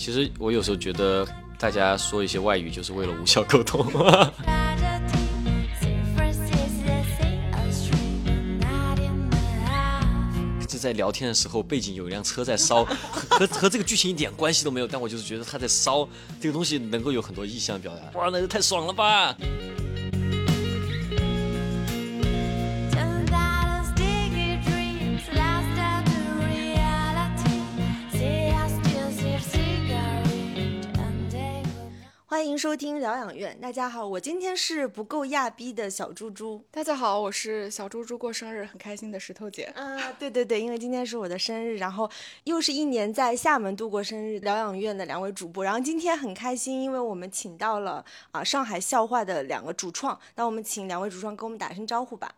其实我有时候觉得大家说一些外语就是为了无效沟通。这在聊天的时候，背景有一辆车在烧，和和这个剧情一点关系都没有，但我就是觉得他在烧，这个东西能够有很多意象表达。哇，那个太爽了吧！欢迎收听疗养院。大家好，我今天是不够亚逼的小猪猪。大家好，我是小猪猪过生日很开心的石头姐。啊，对对对，因为今天是我的生日，然后又是一年在厦门度过生日。疗养院的两位主播，然后今天很开心，因为我们请到了啊上海笑话的两个主创。那我们请两位主创跟我们打声招呼吧。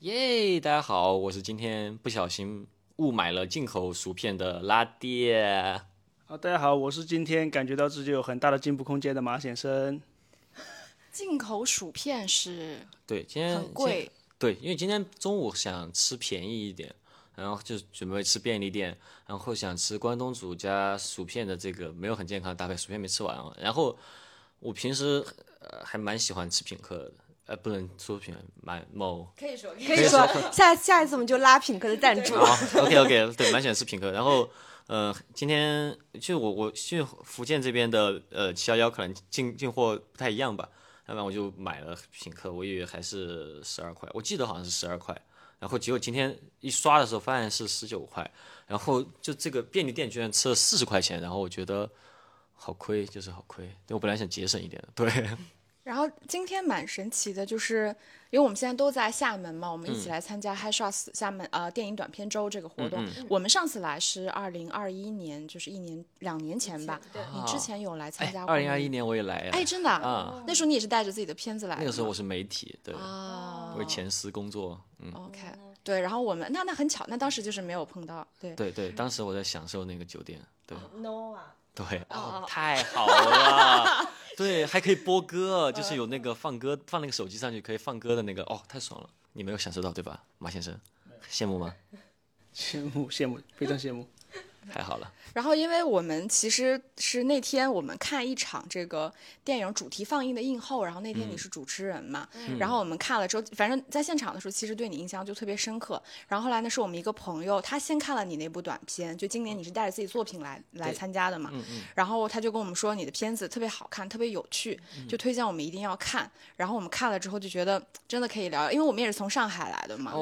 耶，大家好，我是今天不小心误买了进口薯片的拉爹。好，大家好，我是今天感觉到自己有很大的进步空间的马先生。进口薯片是对，今天很贵。对，因为今天中午想吃便宜一点，然后就准备吃便利店，然后想吃关东煮加薯片的这个没有很健康的搭配，薯片没吃完啊。然后我平时呃还蛮喜欢吃品客的，呃不能说品蛮某可以说可以说下下一次我们就拉品客的赞助。OK OK，对，蛮喜欢吃品客，然后。呃，今天就我我去福建这边的呃七幺幺可能进进货不太一样吧，要不然我就买了品客，我以为还是十二块，我记得好像是十二块，然后结果今天一刷的时候发现是十九块，然后就这个便利店居然吃了四十块钱，然后我觉得好亏，就是好亏，我本来想节省一点的，对。然后今天蛮神奇的，就是因为我们现在都在厦门嘛，我们一起来参加 Hi Shots 厦门呃电影短片周这个活动。我们上次来是二零二一年，就是一年两年前吧。对你之前有来参加过？二零二一年我也来。哎，真的啊？那时候你也是带着自己的片子来？那个时候我是媒体，对，为前司工作。嗯，OK，对。然后我们那那很巧，那当时就是没有碰到。对对对，当时我在享受那个酒店。对，No 啊。对，哦，太好了，对，还可以播歌，就是有那个放歌，放那个手机上去可以放歌的那个，哦，太爽了，你没有享受到对吧，马先生？羡慕吗？羡慕，羡慕，非常羡慕。太好了。然后，因为我们其实是那天我们看一场这个电影主题放映的映后，然后那天你是主持人嘛，然后我们看了之后，反正在现场的时候，其实对你印象就特别深刻。然后后来呢，是我们一个朋友，他先看了你那部短片，就今年你是带着自己作品来来参加的嘛，然后他就跟我们说你的片子特别好看，特别有趣，就推荐我们一定要看。然后我们看了之后就觉得真的可以聊，因为我们也是从上海来的嘛，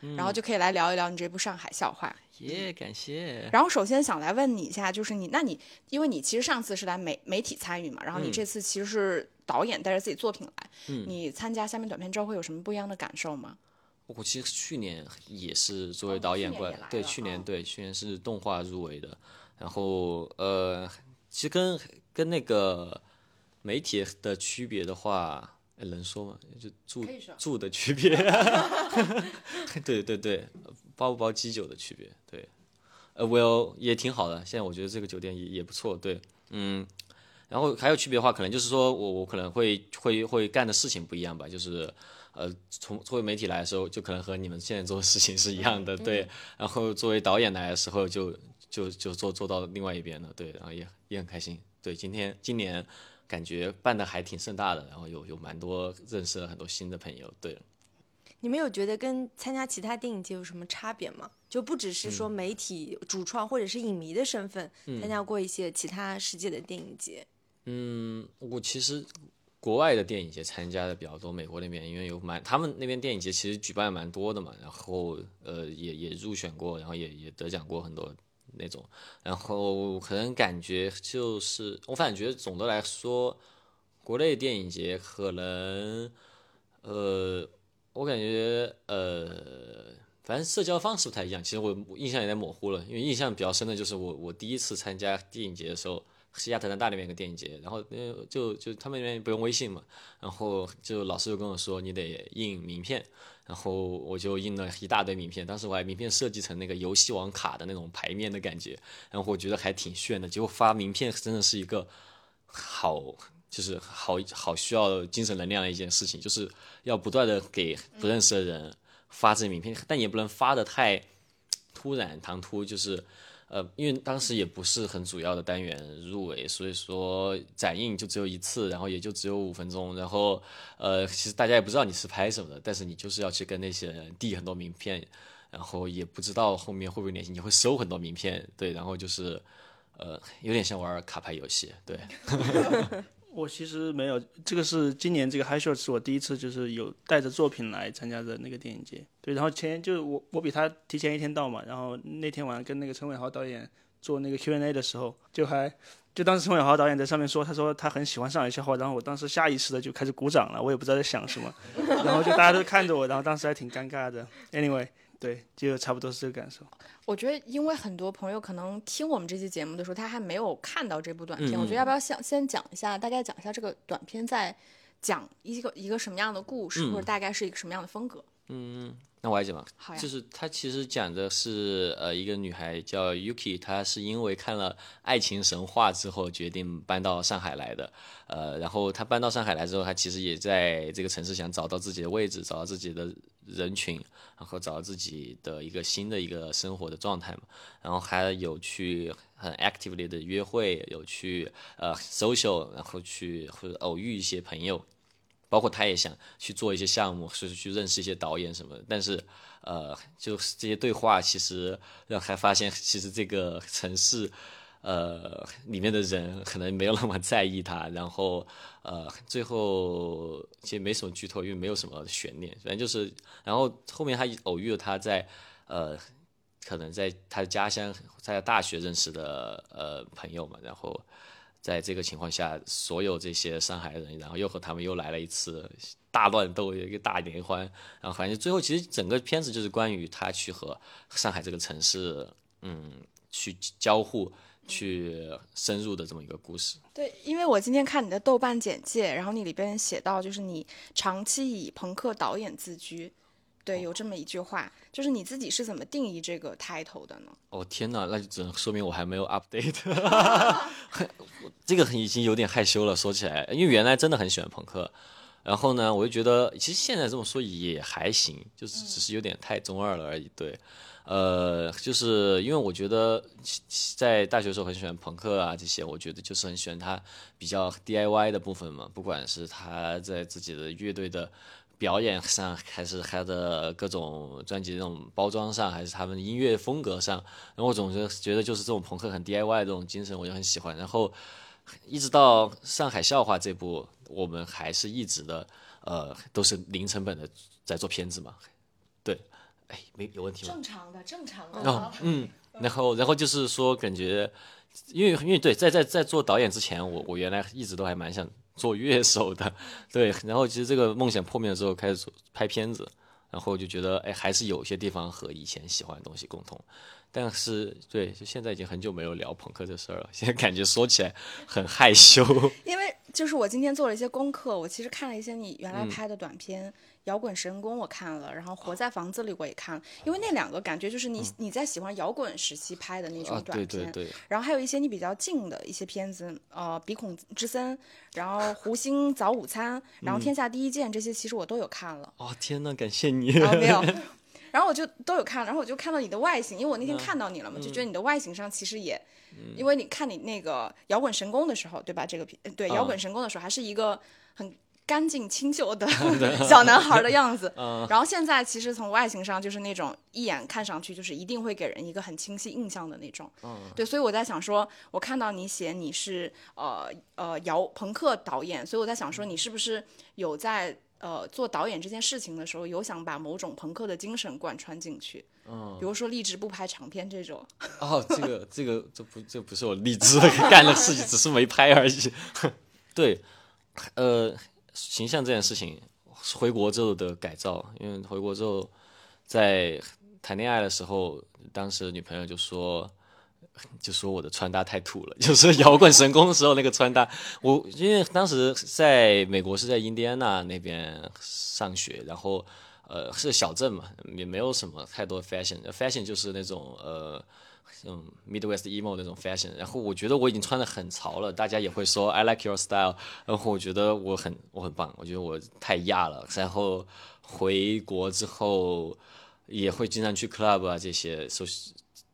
嗯，然后就可以来聊一聊你这部上海笑话。耶，感谢。然后首先想来问你一下，就是你，那你，因为你其实上次是来媒媒体参与嘛，然后你这次其实是导演带着自己作品来，嗯，你参加下面短片之后会有什么不一样的感受吗？我其实去年也是作为导演过来，对，去年对，去年是动画入围的，然后呃，其实跟跟那个媒体的区别的话，能说吗？就住住的区别，对 对 对。包不包基酒的区别，对，呃，Well 也挺好的。现在我觉得这个酒店也也不错，对，嗯，然后还有区别的话，可能就是说我我可能会会会干的事情不一样吧，就是呃，从作为媒体来的时候，就可能和你们现在做的事情是一样的，对。然后作为导演来的时候，就就就做做到另外一边了，对，然后也也很开心。对，今天今年感觉办的还挺盛大的，然后有有蛮多认识了很多新的朋友，对。你们有觉得跟参加其他电影节有什么差别吗？就不只是说媒体主创或者是影迷的身份，参加过一些其他世界的电影节。嗯，我其实国外的电影节参加的比较多，美国那边因为有蛮他们那边电影节其实举办蛮多的嘛，然后呃也也入选过，然后也也得奖过很多那种，然后可能感觉就是我反正觉得总的来说，国内电影节可能呃。我感觉呃，反正社交方式不太一样。其实我印象有点模糊了，因为印象比较深的就是我我第一次参加电影节的时候，是亚特兰大那边一个电影节，然后就就他们那边不用微信嘛，然后就老师就跟我说你得印名片，然后我就印了一大堆名片，当时我还名片设计成那个游戏王卡的那种牌面的感觉，然后我觉得还挺炫的。结果发名片真的是一个好。就是好好需要精神能量的一件事情，就是要不断的给不认识的人发这些名片，但也不能发的太突然唐突，就是呃，因为当时也不是很主要的单元入围，所以说展映就只有一次，然后也就只有五分钟，然后呃，其实大家也不知道你是拍什么的，但是你就是要去跟那些人递很多名片，然后也不知道后面会不会联系，你会收很多名片，对，然后就是呃，有点像玩卡牌游戏，对。我其实没有，这个是今年这个 High Shot 是我第一次就是有带着作品来参加的那个电影节。对，然后前就是我我比他提前一天到嘛，然后那天晚上跟那个陈伟豪导演做那个 Q&A 的时候，就还就当时陈伟豪导演在上面说，他说他很喜欢上海笑话，然后我当时下意识的就开始鼓掌了，我也不知道在想什么，然后就大家都看着我，然后当时还挺尴尬的。Anyway。对，就差不多是这个感受。我觉得，因为很多朋友可能听我们这期节目的时候，他还没有看到这部短片。我觉得要不要先先讲一下，大概讲一下这个短片在讲一个一个什么样的故事，或者大概是一个什么样的风格？嗯。那我来讲吧，好呀。就是他其实讲的是，呃，一个女孩叫 Yuki，她是因为看了《爱情神话》之后决定搬到上海来的。呃，然后她搬到上海来之后，她其实也在这个城市想找到自己的位置，找到自己的人群，然后找到自己的一个新的一个生活的状态嘛。然后还有去很 actively 的约会，有去呃 social，然后去或者偶遇一些朋友。包括他也想去做一些项目，甚至去认识一些导演什么的，但是，呃，就是这些对话，其实让还发现，其实这个城市，呃，里面的人可能没有那么在意他。然后，呃，最后其实没什么剧透，因为没有什么悬念。反正就是，然后后面他偶遇了他在，呃，可能在他的家乡，在大学认识的呃朋友嘛，然后。在这个情况下，所有这些上海人，然后又和他们又来了一次大乱斗，一个大联欢，然后反正最后其实整个片子就是关于他去和上海这个城市，嗯，去交互、去深入的这么一个故事。对，因为我今天看你的豆瓣简介，然后你里边写到，就是你长期以朋克导演自居。对，有这么一句话，就是你自己是怎么定义这个 title 的呢？哦天哪，那就只能说明我还没有 update，这个已经有点害羞了。说起来，因为原来真的很喜欢朋克，然后呢，我就觉得其实现在这么说也还行，就是只是有点太中二了而已。对，呃，就是因为我觉得在大学时候很喜欢朋克啊这些，我觉得就是很喜欢他比较 DIY 的部分嘛，不管是他在自己的乐队的。表演上，还是他的各种专辑这种包装上，还是他们音乐风格上，然后我总是觉得就是这种朋克很 DIY 的这种精神，我就很喜欢。然后一直到《上海笑话》这部，我们还是一直的，呃，都是零成本的在做片子嘛。对，哎，没有问题吗？正常的，正常的。哦，嗯，然后，然后就是说，感觉，因为，因为对，在在在做导演之前，我我原来一直都还蛮想。做乐手的，对，然后其实这个梦想破灭了之后，开始拍片子，然后就觉得，哎，还是有些地方和以前喜欢的东西共同，但是，对，就现在已经很久没有聊朋克这事儿了，现在感觉说起来很害羞，因为就是我今天做了一些功课，我其实看了一些你原来拍的短片。摇滚神功我看了，然后活在房子里我也看了，因为那两个感觉就是你你在喜欢摇滚时期拍的那种短片，对然后还有一些你比较近的一些片子，呃，鼻孔之森，然后湖心早午餐，然后天下第一剑这些其实我都有看了。哦天呐，感谢你。啊没有 然后我就都有看，然后我就看到你的外形，因为我那天看到你了嘛，就觉得你的外形上其实也，因为你看你那个摇滚神功的时候，对吧？这个片对摇滚神功的时候还是一个很。干净清秀的 小男孩的样子，然后现在其实从外形上就是那种一眼看上去就是一定会给人一个很清晰印象的那种，对，所以我在想说，我看到你写你是呃呃摇朋克导演，所以我在想说你是不是有在呃做导演这件事情的时候有想把某种朋克的精神贯穿进去，嗯，比如说励志不拍长片这种。哦，这个这个这不这不是我励志 干的事情，只是没拍而已。对，呃。形象这件事情，回国之后的改造，因为回国之后，在谈恋爱的时候，当时女朋友就说，就说我的穿搭太土了，就是摇滚神功的时候那个穿搭。我因为当时在美国是在印第安纳那边上学，然后呃是小镇嘛，也没有什么太多 fashion，fashion 就是那种呃。嗯，Midwest emo 那种 fashion，然后我觉得我已经穿的很潮了，大家也会说 I like your style，然后我觉得我很我很棒，我觉得我太亚了。然后回国之后也会经常去 club 啊这些，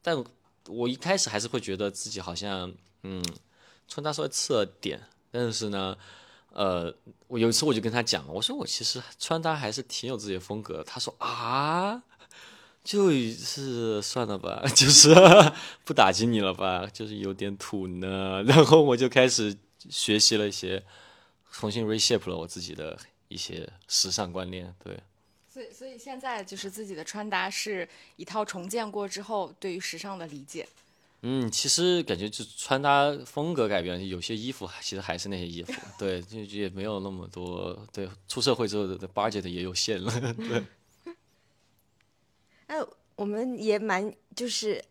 但我一开始还是会觉得自己好像嗯穿搭稍微次了点，但是呢，呃，我有一次我就跟他讲，我说我其实穿搭还是挺有自己的风格的。他说啊，就是算了吧，就是不打击你了吧，就是有点土呢。然后我就开始学习了一些，重新 reshape 了我自己的一些时尚观念，对。所以，所以现在就是自己的穿搭是一套重建过之后对于时尚的理解。嗯，其实感觉就穿搭风格改变，有些衣服其实还是那些衣服，对，就也没有那么多。对，出社会之后的 budget 也有限了，对。哎，我们也蛮就是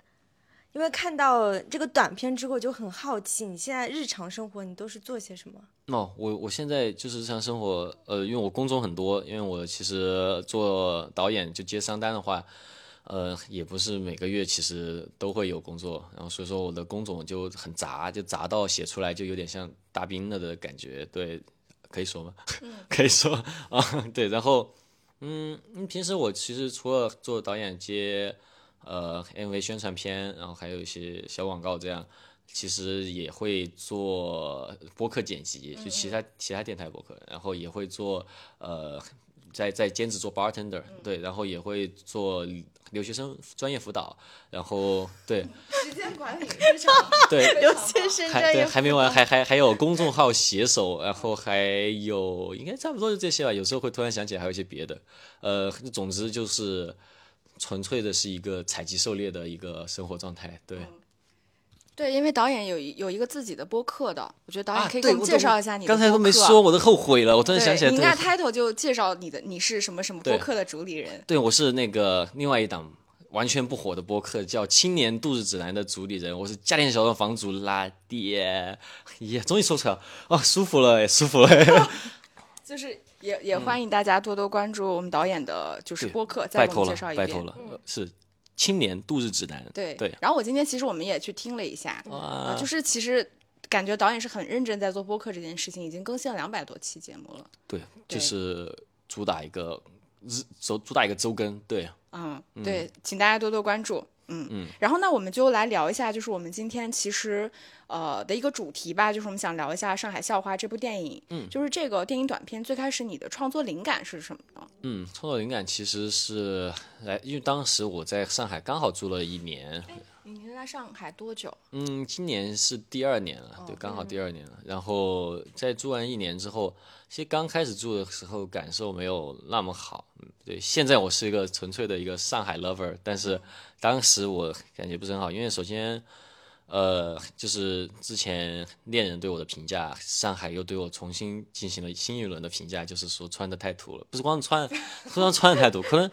因为看到这个短片之后就很好奇，你现在日常生活你都是做些什么？哦，我我现在就是日常生活，呃，因为我工种很多，因为我其实做导演就接商单的话，呃，也不是每个月其实都会有工作，然后所以说我的工种就很杂，就杂到写出来就有点像大兵了的感觉，对，可以说吗？可以说啊，对，然后，嗯，平时我其实除了做导演接，呃，MV 宣传片，然后还有一些小广告这样。其实也会做播客剪辑，就其他其他电台播客，然后也会做呃，在在兼职做 bartender，对，然后也会做留学生专业辅导，然后对 时间管理非常对 留学生专业还没完，还还还有公众号写手，然后还有应该差不多就这些吧，有时候会突然想起来还有一些别的，呃，总之就是纯粹的是一个采集狩猎的一个生活状态，对。对，因为导演有有一个自己的播客的，我觉得导演可以给我们介绍一下你的刚才都没说，我都后悔了，我突然想起来。你应该 title 就介绍你的，你是什么什么播客的主理人？对，我是那个另外一档完全不火的播客，叫《青年度日指南》的主理人，我是家电小的房主拉爹，耶，终于说出来了，哦，舒服了，舒服了。就是也也欢迎大家多多关注我们导演的，就是播客，再给我们，介绍一遍。拜托了，是。青年度日指南，对对。然后我今天其实我们也去听了一下，啊，就是其实感觉导演是很认真在做播客这件事情，已经更新了两百多期节目了。对，就是主打一个日周，主打一个周更，对。嗯，对，请大家多多关注。嗯嗯，然后那，我们就来聊一下，就是我们今天其实呃的一个主题吧，就是我们想聊一下《上海笑话》这部电影。嗯，就是这个电影短片最开始你的创作灵感是什么呢？嗯，创作灵感其实是来，因为当时我在上海刚好住了一年。你在上海多久？嗯，今年是第二年了，对，刚好第二年了。然后在住完一年之后，其实刚开始住的时候感受没有那么好。对，现在我是一个纯粹的一个上海 lover，但是当时我感觉不是很好，因为首先，呃，就是之前恋人对我的评价，上海又对我重新进行了新一轮的评价，就是说穿的太土了，不是光穿，不光穿的太土，可能。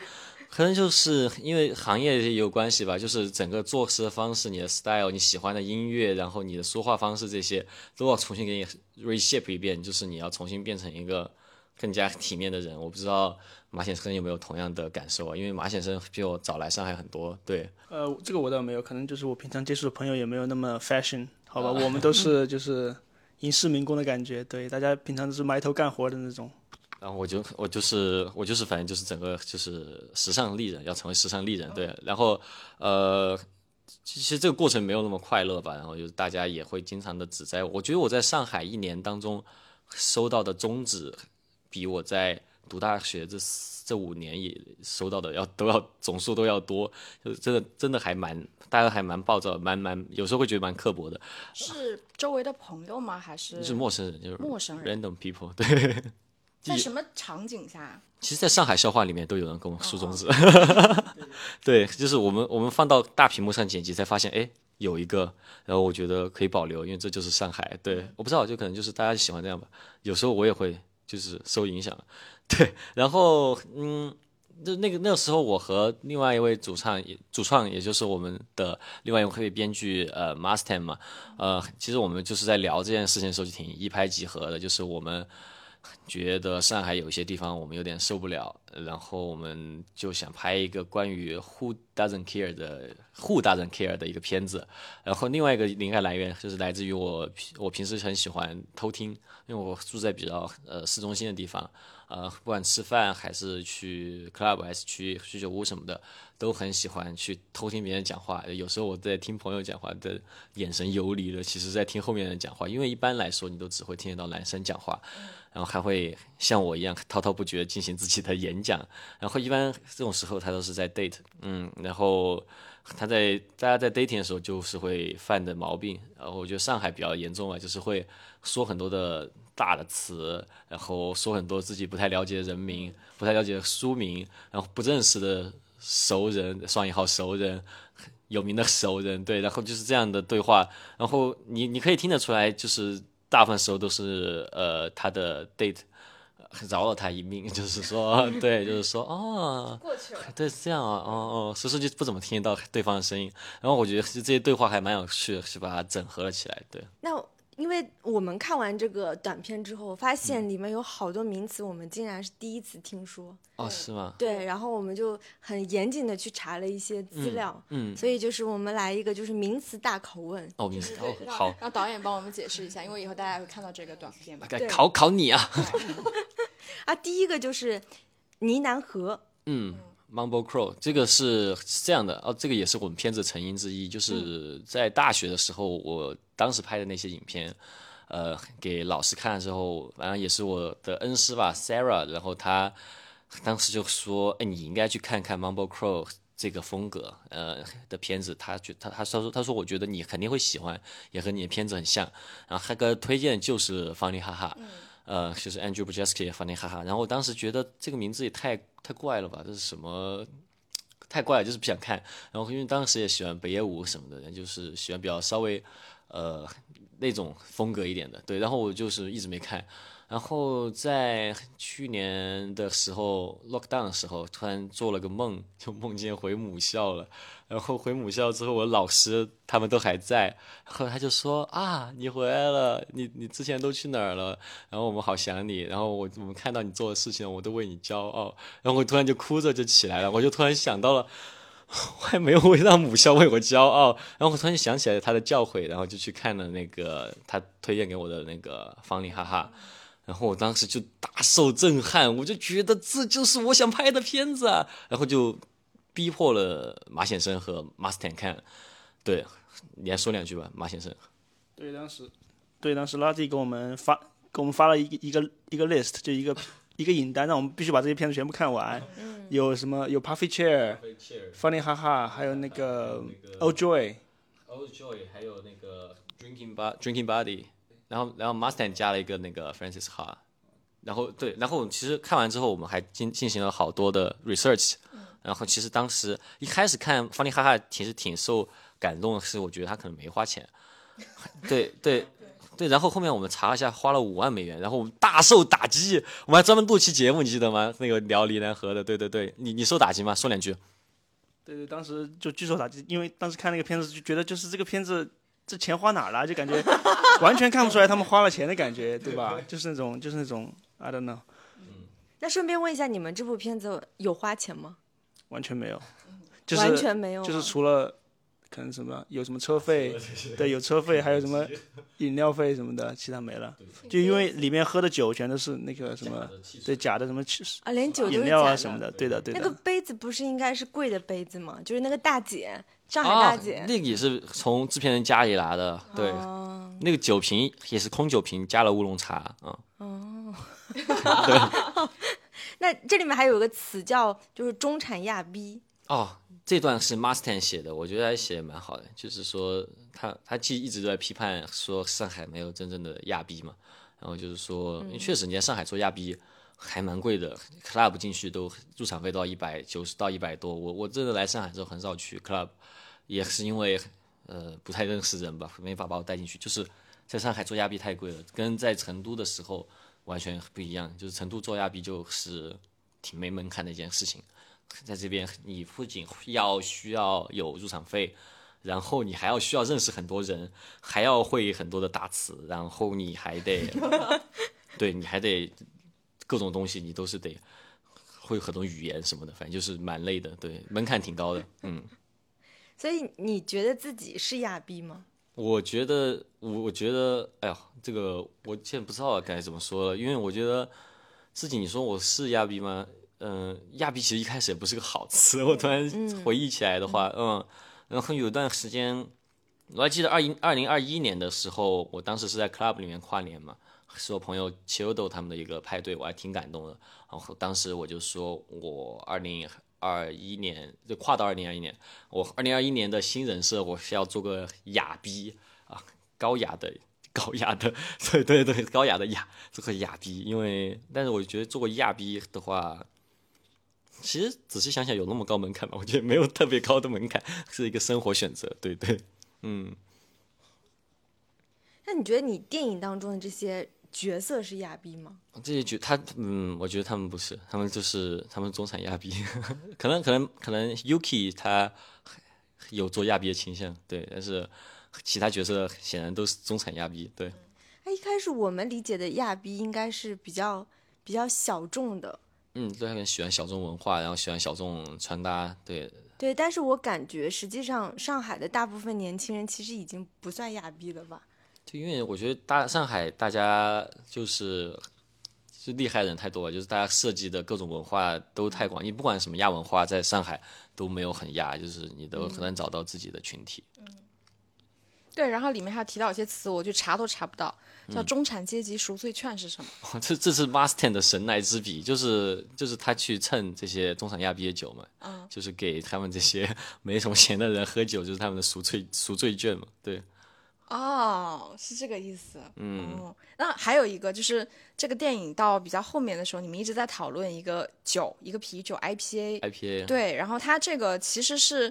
可能就是因为行业也有关系吧，就是整个做事的方式、你的 style、你喜欢的音乐，然后你的说话方式这些都要重新给你 reshape 一遍，就是你要重新变成一个更加体面的人。我不知道马先生有没有同样的感受啊？因为马先生比我早来上海很多。对，呃，这个我倒没有，可能就是我平常接触的朋友也没有那么 fashion，好吧？我们都 是就是影视民工的感觉，对，大家平常都是埋头干活的那种。然后我就我就是我就是反正就是整个就是时尚丽人，要成为时尚丽人，对。然后呃，其实这个过程没有那么快乐吧。然后就是大家也会经常的指摘我。我觉得我在上海一年当中收到的宗旨，比我在读大学这这五年也收到的要都要总数都要多。就真的真的还蛮大家还蛮暴躁，蛮蛮有时候会觉得蛮刻薄的。是周围的朋友吗？还是？是陌生人，就是陌生人，random people，对。在什么场景下？其实，在上海笑话里面都有人跟我竖中指。对，就是我们我们放到大屏幕上剪辑，才发现，哎，有一个，然后我觉得可以保留，因为这就是上海。对，我不知道，就可能就是大家喜欢这样吧。有时候我也会就是受影响。对，然后嗯，就那个那个时候，我和另外一位主唱，主创，也就是我们的另外一位编剧，呃，Master 嘛，呃，其实我们就是在聊这件事情的时候，就挺一拍即合的，就是我们。觉得上海有些地方我们有点受不了，然后我们就想拍一个关于 Who doesn't care 的 Who doesn't care 的一个片子。然后另外一个灵感来源就是来自于我我平时很喜欢偷听，因为我住在比较呃市中心的地方，呃不管吃饭还是去 club 还是去居酒屋什么的，都很喜欢去偷听别人讲话。有时候我在听朋友讲话的眼神游离了，其实在听后面人讲话。因为一般来说，你都只会听得到男生讲话，然后还会像我一样滔滔不绝进行自己的演讲。然后一般这种时候他都是在 date，嗯，然后他在大家在 dating 的时候就是会犯的毛病。然后我觉得上海比较严重啊，就是会说很多的大的词，然后说很多自己不太了解的人名、不太了解的书名，然后不认识的熟人（双引号熟人）。有名的熟人，对，然后就是这样的对话，然后你你可以听得出来，就是大部分时候都是呃他的 date 呃饶了他一命，就是说，对，就是说，哦，过去了。对，是这样啊，哦哦，所以说就不怎么听得到对方的声音，然后我觉得这些对话还蛮有趣的，是把它整合了起来，对，那因为我们看完这个短片之后，发现里面有好多名词我们竟然是第一次听说。哦，是吗？对，然后我们就很严谨的去查了一些资料，嗯，所以就是我们来一个就是名词大拷问。哦，名词拷问好，让导演帮我们解释一下，因为以后大家会看到这个短片嘛。该考考你啊，啊，第一个就是呢喃河，嗯。Mumble Crow 这个是是这样的哦，这个也是我们片子成因之一，就是嗯在大学的时候，我当时拍的那些影片，呃，给老师看的时候，反正也是我的恩师吧，Sarah，然后他当时就说，哎，你应该去看看 Mumble Crow 这个风格，呃的片子，他觉他他说他说我觉得你肯定会喜欢，也和你的片子很像，然后他个推荐就是 Funny 哈哈。呃，就是 Andrew b r z e s k i 范尼哈哈。然后我当时觉得这个名字也太太怪了吧，这是什么？太怪了，就是不想看。然后因为当时也喜欢北野武什么的，就是喜欢比较稍微呃那种风格一点的，对。然后我就是一直没看。然后在去年的时候，lockdown 的时候，突然做了个梦，就梦见回母校了。然后回母校之后，我老师他们都还在，后来他就说啊，你回来了，你你之前都去哪儿了？然后我们好想你，然后我我们看到你做的事情，我都为你骄傲。然后我突然就哭着就起来了，我就突然想到了。我还没有为让母校为我骄傲，然后我突然想起来他的教诲，然后就去看了那个他推荐给我的那个方力哈哈，然后我当时就大受震撼，我就觉得这就是我想拍的片子啊，然后就逼迫了马先生和 Mustang 看，对，你来说两句吧，马先生。对，当时，对，当时拉蒂给我们发给我们发了一个一个一个 list，就一个一个影单，让我们必须把这些片子全部看完。有什么？有 Puffy Chair、Funny 哈哈，还有那个 Oh Joy。Old Joy，还有那个 Drinking Bar Drinking Buddy，然后然后 Mustang 加了一个那个 Francis Ha，然后对，然后其实看完之后，我们还进进行了好多的 research，然后其实当时一开始看 Funny 哈哈，其实挺受感动的是，我觉得他可能没花钱，对 对。对，然后后面我们查了一下，花了五万美元，然后我们大受打击，我们还专门录期节目，你记得吗？那个聊李南河的，对对对，你你受打击吗？说两句。对对，当时就巨受打击，因为当时看那个片子就觉得，就是这个片子这钱花哪儿了，就感觉 完全看不出来他们花了钱的感觉，对吧？就是那种就是那种 I don't know，那顺便问一下，你们这部片子有花钱吗？完全没有，就是完全没有吗，就是除了可能什么有什么车费，对，有车费，还有什么饮料费什么的，其他没了。就因为里面喝的酒全都是那个什么，对，假的什么汽啊，连酒都料假的。啊什么的，对。的对的。那个。杯子不是应该是贵的杯子吗？就是那个大姐，上海啊大姐。那个也是从制片人家里拿的，对，哦那个酒瓶也是空酒瓶加了乌龙茶，嗯，那这里面还有一个词叫就是中产亚逼，哦，这段是 Mustang 写的，我觉得他写的蛮好的，就是说他他既一直都在批判说上海没有真正的亚逼嘛，然后就是说，确实你在上海做亚逼还蛮贵的，club 进去都入场费都要一百九十到一百多，我我真的来上海之后很少去 club，也是因为呃不太认识人吧，没法把我带进去，就是在上海做亚逼太贵了，跟在成都的时候完全不一样，就是成都做亚逼就是挺没门槛的一件事情。在这边，你不仅要需要有入场费，然后你还要需要认识很多人，还要会很多的大词，然后你还得，对你还得各种东西，你都是得会很多语言什么的，反正就是蛮累的，对，门槛挺高的，嗯。所以你觉得自己是亚逼吗？我觉得，我我觉得，哎呀，这个我现在不知道该怎么说了，因为我觉得自己，你说我是亚逼吗？嗯，亚逼其实一开始也不是个好词。我突然回忆起来的话，嗯，然后有段时间，我还记得二一二零二一年的时候，我当时是在 club 里面跨年嘛，是我朋友 Childo 他们的一个派对，我还挺感动的。然后当时我就说我二零二一年就跨到二零二一年，我二零二一年的新人设我是要做个哑逼啊，高雅的。高雅的，对对对，高雅的雅，做个雅逼。因为，但是我觉得做个亚逼的话，其实仔细想想，有那么高门槛吗？我觉得没有特别高的门槛，是一个生活选择。对对，嗯。那你觉得你电影当中的这些角色是亚逼吗？这些角他，嗯，我觉得他们不是，他们就是他们中产亚逼。可能可能可能，Yuki 他有做亚逼的倾向，对，但是。其他角色显然都是中产亚逼，对。那一开始我们理解的亚逼应该是比较比较小众的。嗯，对，他们喜欢小众文化，然后喜欢小众穿搭，对。对，但是我感觉实际上上海的大部分年轻人其实已经不算亚逼了吧？就因为我觉得大上海大家就是是厉害人太多了，就是大家涉及的各种文化都太广，你不管什么亚文化，在上海都没有很亚，就是你都很难找到自己的群体。嗯。对，然后里面还提到一些词，我就查都查不到，叫中产阶级赎罪券是什么？这这是 Masten 的神来之笔，就是就是他去蹭这些中产亚逼的酒嘛，嗯，就是给他们这些 没什么钱的人喝酒，就是他们的赎罪赎罪券嘛，对。哦，是这个意思。嗯，那还有一个就是这个电影到比较后面的时候，你们一直在讨论一个酒，一个啤酒 IPA。IPA。对，然后它这个其实是。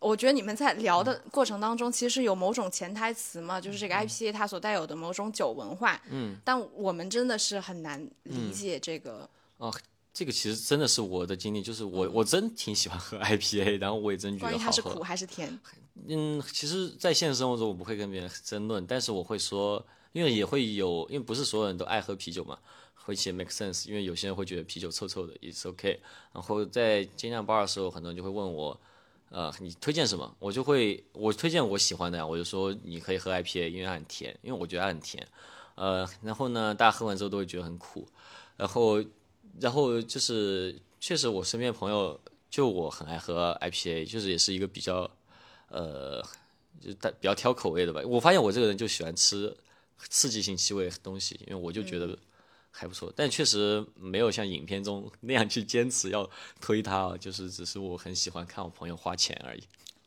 我觉得你们在聊的过程当中，其实有某种潜台词嘛，就是这个 IPA 它所带有的某种酒文化。嗯。但我们真的是很难理解这个。哦，这个其实真的是我的经历，就是我我真挺喜欢喝 IPA，然后我也真觉得好喝。关于它是苦还是甜？嗯，其实，在现实生活中我不会跟别人争论，但是我会说，因为也会有，因为不是所有人都爱喝啤酒嘛，会写 make sense，因为有些人会觉得啤酒臭臭的，it's OK。然后在精酿吧的时候，很多人就会问我。呃，你推荐什么？我就会我推荐我喜欢的呀，我就说你可以喝 IPA，因为它很甜，因为我觉得它很甜。呃，然后呢，大家喝完之后都会觉得很苦。然后，然后就是确实我身边朋友就我很爱喝 IPA，就是也是一个比较呃，就比较挑口味的吧。我发现我这个人就喜欢吃刺激性气味东西，因为我就觉得。还不错，但确实没有像影片中 那样去坚持要推它，就是只是我很喜欢看我朋友花钱而已。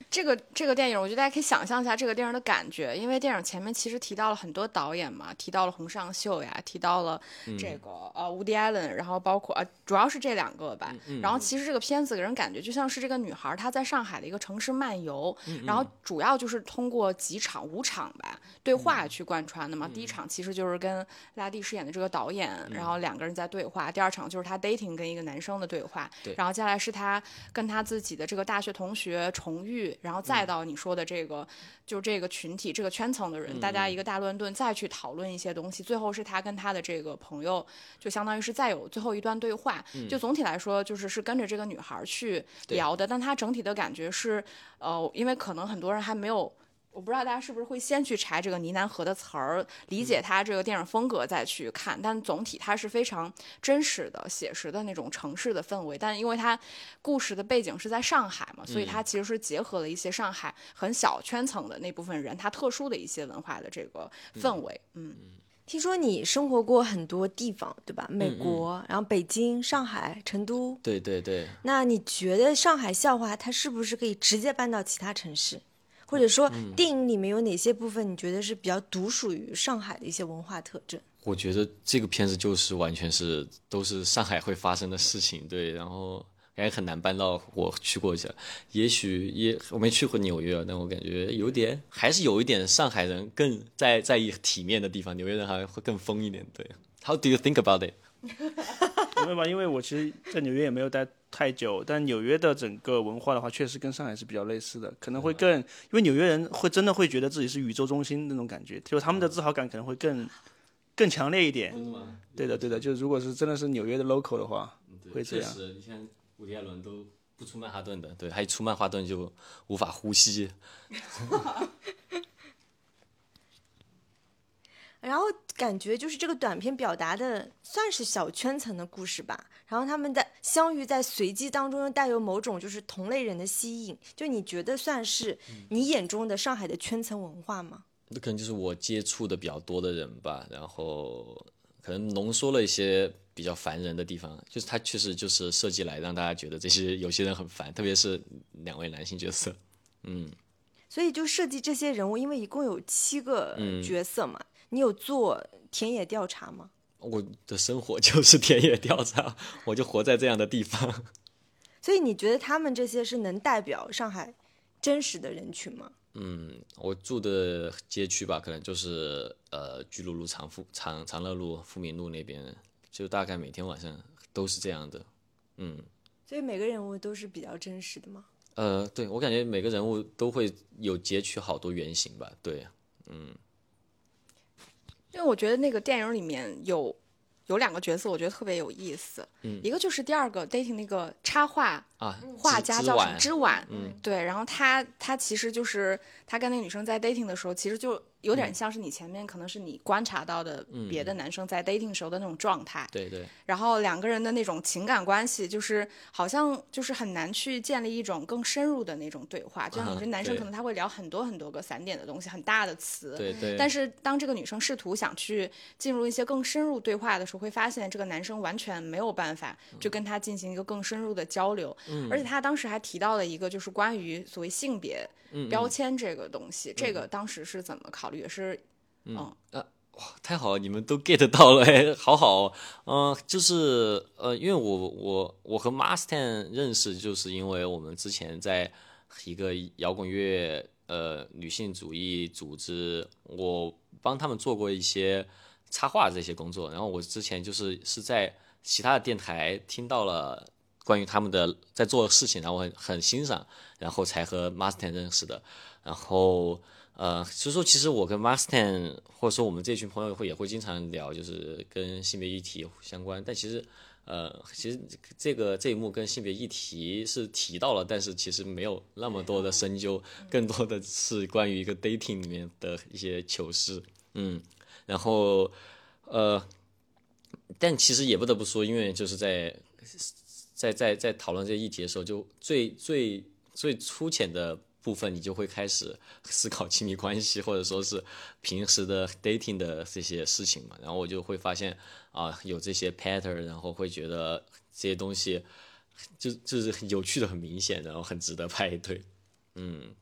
这个这个电影，我觉得大家可以想象一下这个电影的感觉，因为电影前面其实提到了很多导演嘛，提到了洪尚秀呀，提到了这个呃伍迪·艾伦，然后包括呃主要是这两个吧。然后其实这个片子给人感觉就像是这个女孩她在上海的一个城市漫游，然后主要就是通过几场五场吧对话去贯穿的嘛。第一场其实就是跟拉蒂饰演的这个导演，然后两个人在对话；第二场就是她 dating 跟一个男生的对话，然后接下来是她跟她自己的这个大学同学重遇。然后再到你说的这个，就这个群体、这个圈层的人，大家一个大乱炖，再去讨论一些东西，最后是他跟他的这个朋友，就相当于是再有最后一段对话。就总体来说，就是是跟着这个女孩去聊的，但他整体的感觉是，呃，因为可能很多人还没有。我不知道大家是不是会先去查这个呢喃河的词儿，理解它这个电影风格再去看，但总体它是非常真实的、写实的那种城市的氛围。但因为它故事的背景是在上海嘛，所以它其实是结合了一些上海很小圈层的那部分人，他特殊的一些文化的这个氛围。嗯，听说你生活过很多地方，对吧？美国，然后北京、上海、成都。对对对。那你觉得上海笑话它是不是可以直接搬到其他城市？或者说，电影里面有哪些部分你觉得是比较独属于上海的一些文化特征？我觉得这个片子就是完全是都是上海会发生的事情，对，然后感觉很难搬到我去过一下，也许也我没去过纽约，但我感觉有点还是有一点上海人更在在意体面的地方，纽约人还会更疯一点，对。How do you think about it？没有吧，因为我其实，在纽约也没有待太久，但纽约的整个文化的话，确实跟上海是比较类似的，可能会更，因为纽约人会真的会觉得自己是宇宙中心那种感觉，就他们的自豪感可能会更更强烈一点。对的，对的，就如果是真的是纽约的 local 的话，会这样。确实，你像伍迪·艾伦都不出曼哈顿的，对，他一出曼哈顿就无法呼吸。然后感觉就是这个短片表达的算是小圈层的故事吧。然后他们在相遇在随机当中，又带有某种就是同类人的吸引。就你觉得算是你眼中的上海的圈层文化吗？那可能就是我接触的比较多的人吧，然后可能浓缩了一些比较烦人的地方，就是它确实就是设计来让大家觉得这些有些人很烦，特别是两位男性角色。嗯，所以就设计这些人物，因为一共有七个角色嘛。你有做田野调查吗？我的生活就是田野调查，我就活在这样的地方。所以你觉得他们这些是能代表上海真实的人群吗？嗯，我住的街区吧，可能就是呃，巨鹿路、长富、长长乐路、富民路那边，就大概每天晚上都是这样的。嗯，所以每个人物都是比较真实的吗？呃，对我感觉每个人物都会有截取好多原型吧。对，嗯。因为我觉得那个电影里面有有两个角色，我觉得特别有意思。嗯，一个就是第二个 dating 那个插画啊画家叫什么之晚，嗯，对，然后他他其实就是他跟那个女生在 dating 的时候，其实就。有点像是你前面可能是你观察到的别的男生在 dating 时候的那种状态，对对。然后两个人的那种情感关系，就是好像就是很难去建立一种更深入的那种对话。就像你 说，男生可能他会聊很多很多个散点的东西，很大的词。对对。但是当这个女生试图想去进入一些更深入对话的时候，会发现这个男生完全没有办法就跟他进行一个更深入的交流。嗯。而且他当时还提到了一个，就是关于所谓性别标签这个东西，这个当时是怎么考虑？也是嗯。啊哇，太好了，你们都 get 到了，哎，好好，嗯，就是呃，因为我我我和 Masten 认识，就是因为我们之前在一个摇滚乐呃女性主义组织，我帮他们做过一些插画这些工作，然后我之前就是是在其他的电台听到了关于他们的在做的事情，然后很很欣赏，然后才和 Master 认识的，然后。呃，所以说，其实我跟 Master 或者说我们这群朋友会也会经常聊，就是跟性别议题相关。但其实，呃，其实这个这一幕跟性别议题是提到了，但是其实没有那么多的深究，更多的是关于一个 dating 里面的一些糗事。嗯，然后，呃，但其实也不得不说，因为就是在在在在讨论这些议题的时候，就最最最粗浅的。部分你就会开始思考亲密关系，或者说是平时的 dating 的这些事情嘛，然后我就会发现啊有这些 pattern，然后会觉得这些东西就就是有趣的很明显，然后很值得 派对，嗯。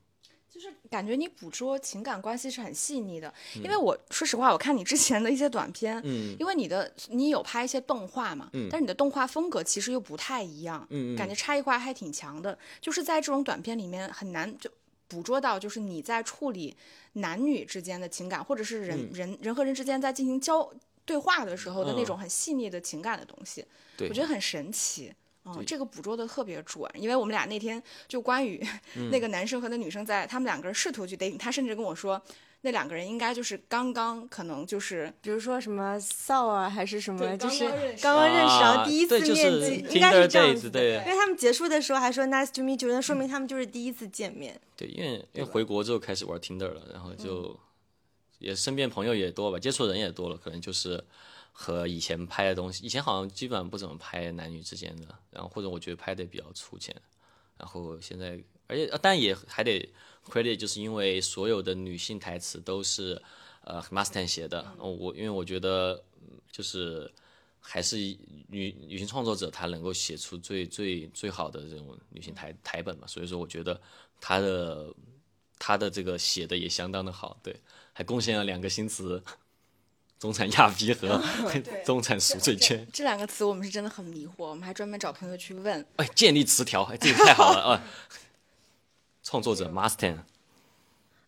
就是感觉你捕捉情感关系是很细腻的，因为我说实话，我看你之前的一些短片，嗯，因为你的你有拍一些动画嘛，嗯，但是你的动画风格其实又不太一样，嗯，感觉差异化还挺强的，就是在这种短片里面很难就捕捉到，就是你在处理男女之间的情感，或者是人人人和人之间在进行交对话的时候的那种很细腻的情感的东西，对。我觉得很神奇。哦，这个捕捉的特别准，因为我们俩那天就关于 那个男生和那女生在，他们两个人试图去 dating，他甚至跟我说，那两个人应该就是刚刚可能就是，比如说什么骚啊，还是什么，就是刚刚认识，然后第一次面基，应该是这样子，的，因为他们结束的时候还说 nice to meet you，那说明他们就是第一次见面。对，因为因为回国之后开始玩 Tinder 了，然后就也身边朋友也多吧，接触人也多了，可能就是。和以前拍的东西，以前好像基本上不怎么拍男女之间的，然后或者我觉得拍的比较粗浅，然后现在，而且但也还得 credit，就是因为所有的女性台词都是呃 Mustang 写的，我因为我觉得就是还是女女性创作者她能够写出最最最好的这种女性台台本嘛，所以说我觉得她的她的这个写的也相当的好，对，还贡献了两个新词。中产亚逼和 中产赎罪券这两个词，我们是真的很迷惑，我们还专门找朋友去问。哎，建立词条，哎，这个太好了啊！创作者 Master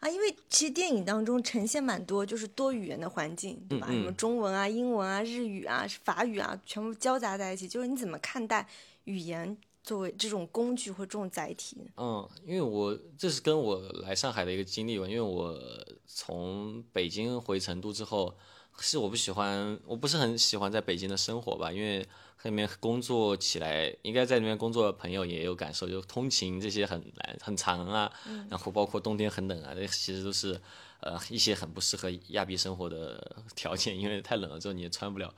啊，因为其实电影当中呈现蛮多就是多语言的环境，对吧？什么中文啊、英文啊、日语啊、法语啊，全部交杂在一起。就是你怎么看待语言作为这种工具或这种载体？嗯，因为我这是跟我来上海的一个经历吧，因为我从北京回成都之后。是我不喜欢，我不是很喜欢在北京的生活吧，因为那边工作起来，应该在那边工作的朋友也有感受，就通勤这些很难很长啊，然后包括冬天很冷啊，这其实都是呃一些很不适合亚庇生活的 条件，因为太冷了之后你也穿不了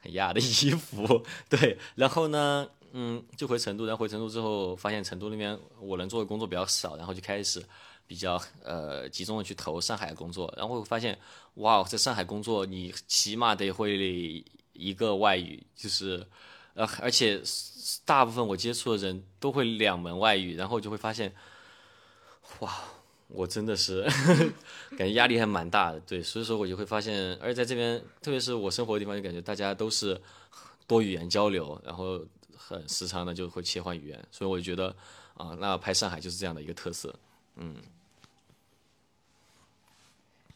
很亚的衣服。对，然后呢，嗯，就回成都，然后回成都之后发现成都那边我能做的工作比较少，然后就开始比较呃集中的去投上海的工作，然后发现哇，在上海工作你起码得会一个外语，就是呃而且大部分我接触的人都会两门外语，然后就会发现哇。我真的是 感觉压力还蛮大的，对，所以说我就会发现，而且在这边，特别是我生活的地方，就感觉大家都是多语言交流，然后很时常的就会切换语言，所以我就觉得啊，那拍上海就是这样的一个特色，嗯。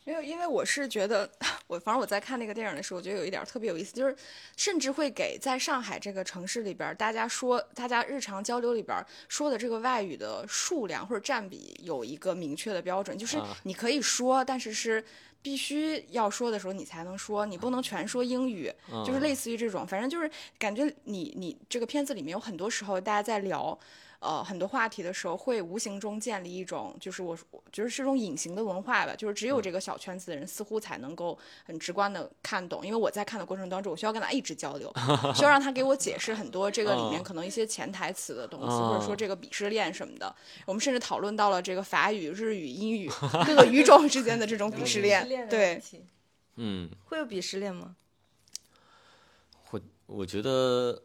因为因为我是觉得，我反正我在看那个电影的时候，我觉得有一点特别有意思，就是甚至会给在上海这个城市里边，大家说大家日常交流里边说的这个外语的数量或者占比有一个明确的标准，就是你可以说，但是是必须要说的时候你才能说，你不能全说英语，就是类似于这种，反正就是感觉你你这个片子里面有很多时候大家在聊。呃，很多话题的时候会无形中建立一种，就是我，就是是种隐形的文化吧，就是只有这个小圈子的人似乎才能够很直观的看懂。因为我在看的过程当中，我需要跟他一直交流，需要让他给我解释很多这个里面可能一些潜台词的东西，或者说这个鄙视链什么的。我们甚至讨论到了这个法语、日语、英语各个语种之间的这种鄙视链。对，嗯，会有鄙视链吗？我我觉得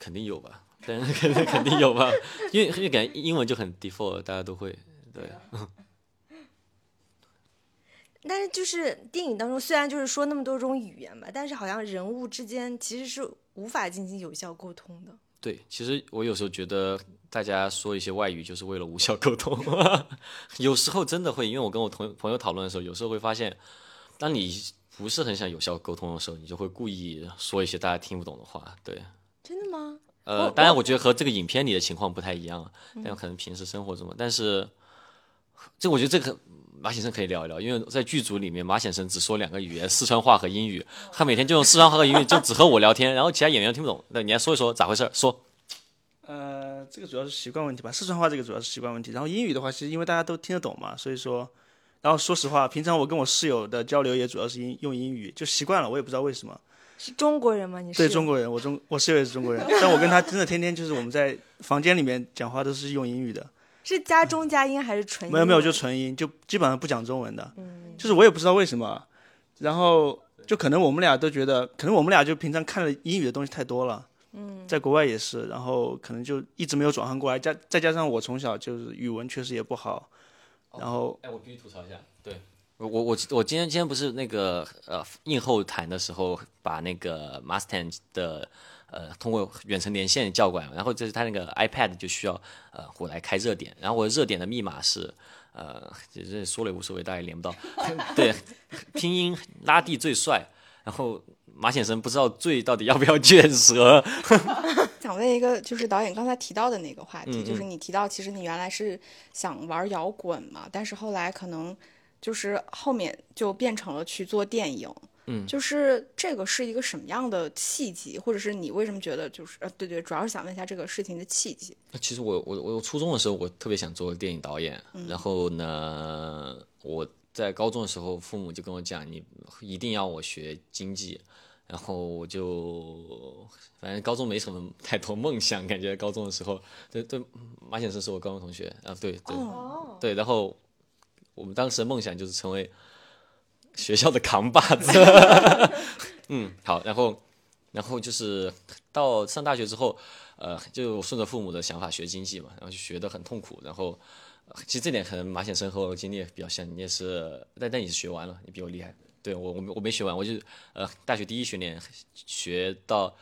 肯定有吧。肯定 肯定有吧，因为因为感觉英文就很 default，大家都会对。但是就是电影当中，虽然就是说那么多种语言吧，但是好像人物之间其实是无法进行有效沟通的。对，其实我有时候觉得大家说一些外语就是为了无效沟通，有时候真的会，因为我跟我同朋友讨论的时候，有时候会发现，当你不是很想有效沟通的时候，你就会故意说一些大家听不懂的话。对，真的吗？呃，当然，我觉得和这个影片里的情况不太一样，但可能平时生活中，但是这我觉得这个马先生可以聊一聊，因为在剧组里面，马先生只说两个语言，四川话和英语，他每天就用四川话和英语，就只和我聊天，然后其他演员听不懂。那你来说一说咋回事？说。呃，这个主要是习惯问题吧，四川话这个主要是习惯问题，然后英语的话，其实因为大家都听得懂嘛，所以说，然后说实话，平常我跟我室友的交流也主要是英用英语，就习惯了，我也不知道为什么。是中国人吗？你是对中国人，我中我室友也是中国人，但我跟他真的天天就是我们在房间里面讲话都是用英语的。是加中加英还是纯？没有没有，就纯音，就基本上不讲中文的。嗯，就是我也不知道为什么，然后就可能我们俩都觉得，可能我们俩就平常看的英语的东西太多了。嗯，在国外也是，然后可能就一直没有转换过来，加再加上我从小就是语文确实也不好，然后哎，我必须吐槽一下，对。我我我今天今天不是那个呃映后谈的时候把那个 Mustang 的呃通过远程连线叫过来，然后就是他那个 iPad 就需要呃我来开热点，然后我热点的密码是呃这说了也无所谓，大家连不到。对，拼音拉蒂最帅，然后马显生不知道最到底要不要卷舌。想问一个就是导演刚才提到的那个话题，就是你提到其实你原来是想玩摇滚嘛，但是后来可能。就是后面就变成了去做电影，嗯，就是这个是一个什么样的契机，或者是你为什么觉得就是呃，对对，主要是想问一下这个事情的契机。其实我我我初中的时候我特别想做电影导演，然后呢，我在高中的时候父母就跟我讲，你一定要我学经济，然后我就反正高中没什么太多梦想，感觉高中的时候，对对，马先生是我高中同学啊，对对。对，然后。我们当时的梦想就是成为学校的扛把子。嗯，好，然后，然后就是到上大学之后，呃，就顺着父母的想法学经济嘛，然后就学得很痛苦。然后，其实这点可能马先生和我经历也比较像，你也是，但但你是学完了，你比我厉害。对我，我我没学完，我就呃，大学第一学年学到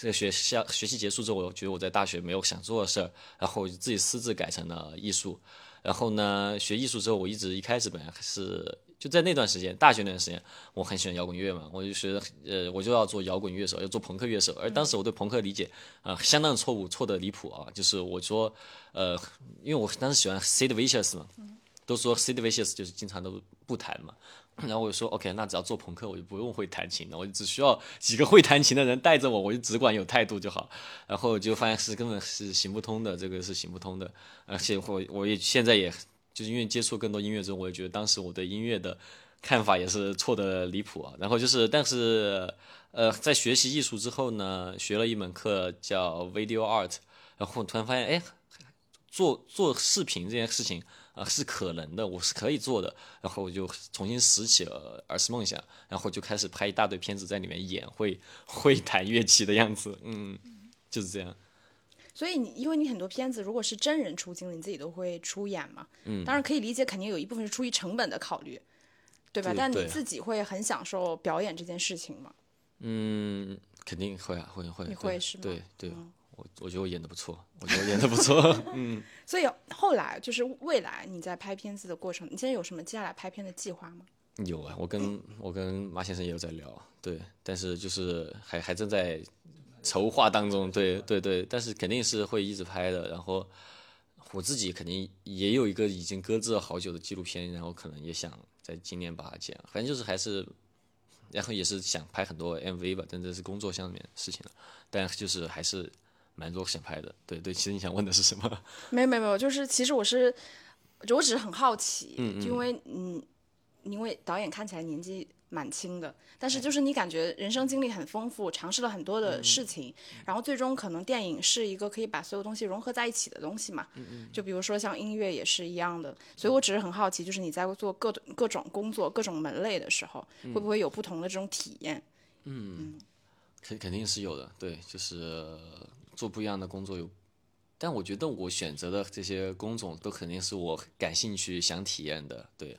这个学校学习结束之后，我觉得我在大学没有想做的事儿，然后我就自己私自改成了艺术。然后呢，学艺术之后，我一直一开始本来是就在那段时间，大学那段时间，我很喜欢摇滚乐嘛，我就觉得，呃，我就要做摇滚乐手，要做朋克乐手。而当时我对朋克理解啊，相当错误，错的离谱啊，就是我说，呃，因为我当时喜欢 Sid Vicious 嘛，都说 Sid Vicious 就是经常都不弹嘛。然后我就说，OK，那只要做朋克，我就不用会弹琴了，我就只需要几个会弹琴的人带着我，我就只管有态度就好。然后就发现是根本是行不通的，这个是行不通的。而且我我也现在也就是因为接触更多音乐之后，我也觉得当时我对音乐的看法也是错的离谱啊。然后就是，但是呃，在学习艺术之后呢，学了一门课叫 Video Art，然后突然发现，哎，做做视频这件事情啊、是可能的，我是可以做的。然后我就重新拾起了儿时梦想，然后就开始拍一大堆片子，在里面演会会弹乐器的样子，嗯，就是这样。所以你因为你很多片子如果是真人出镜的，你自己都会出演嘛。嗯，当然可以理解，肯定有一部分是出于成本的考虑，对吧？但你自己会很享受表演这件事情吗？嗯，肯定会啊，会会。你会是吗对对，我我觉得我演的不错，我觉得我演的不错。嗯，所以后来就是未来你在拍片子的过程，你现在有什么接下来拍片的计划吗？有啊，我跟我跟马先生也有在聊，对，但是就是还还正在筹划当中，对对对，但是肯定是会一直拍的。然后我自己肯定也有一个已经搁置了好久的纪录片，然后可能也想在今年把它剪，反正就是还是，然后也是想拍很多 MV 吧，但这是工作上面的事情了，但就是还是蛮多想拍的。对对，其实你想问的是什么？没有没有没有，就是其实我是，我只是很好奇，就因为嗯，因为导演看起来年纪蛮轻的，但是就是你感觉人生经历很丰富，尝试了很多的事情，然后最终可能电影是一个可以把所有东西融合在一起的东西嘛，就比如说像音乐也是一样的，所以我只是很好奇，就是你在做各种各种工作、各种门类的时候，会不会有不同的这种体验？嗯。肯肯定是有的，对，就是做不一样的工作有，但我觉得我选择的这些工种都肯定是我感兴趣、想体验的，对，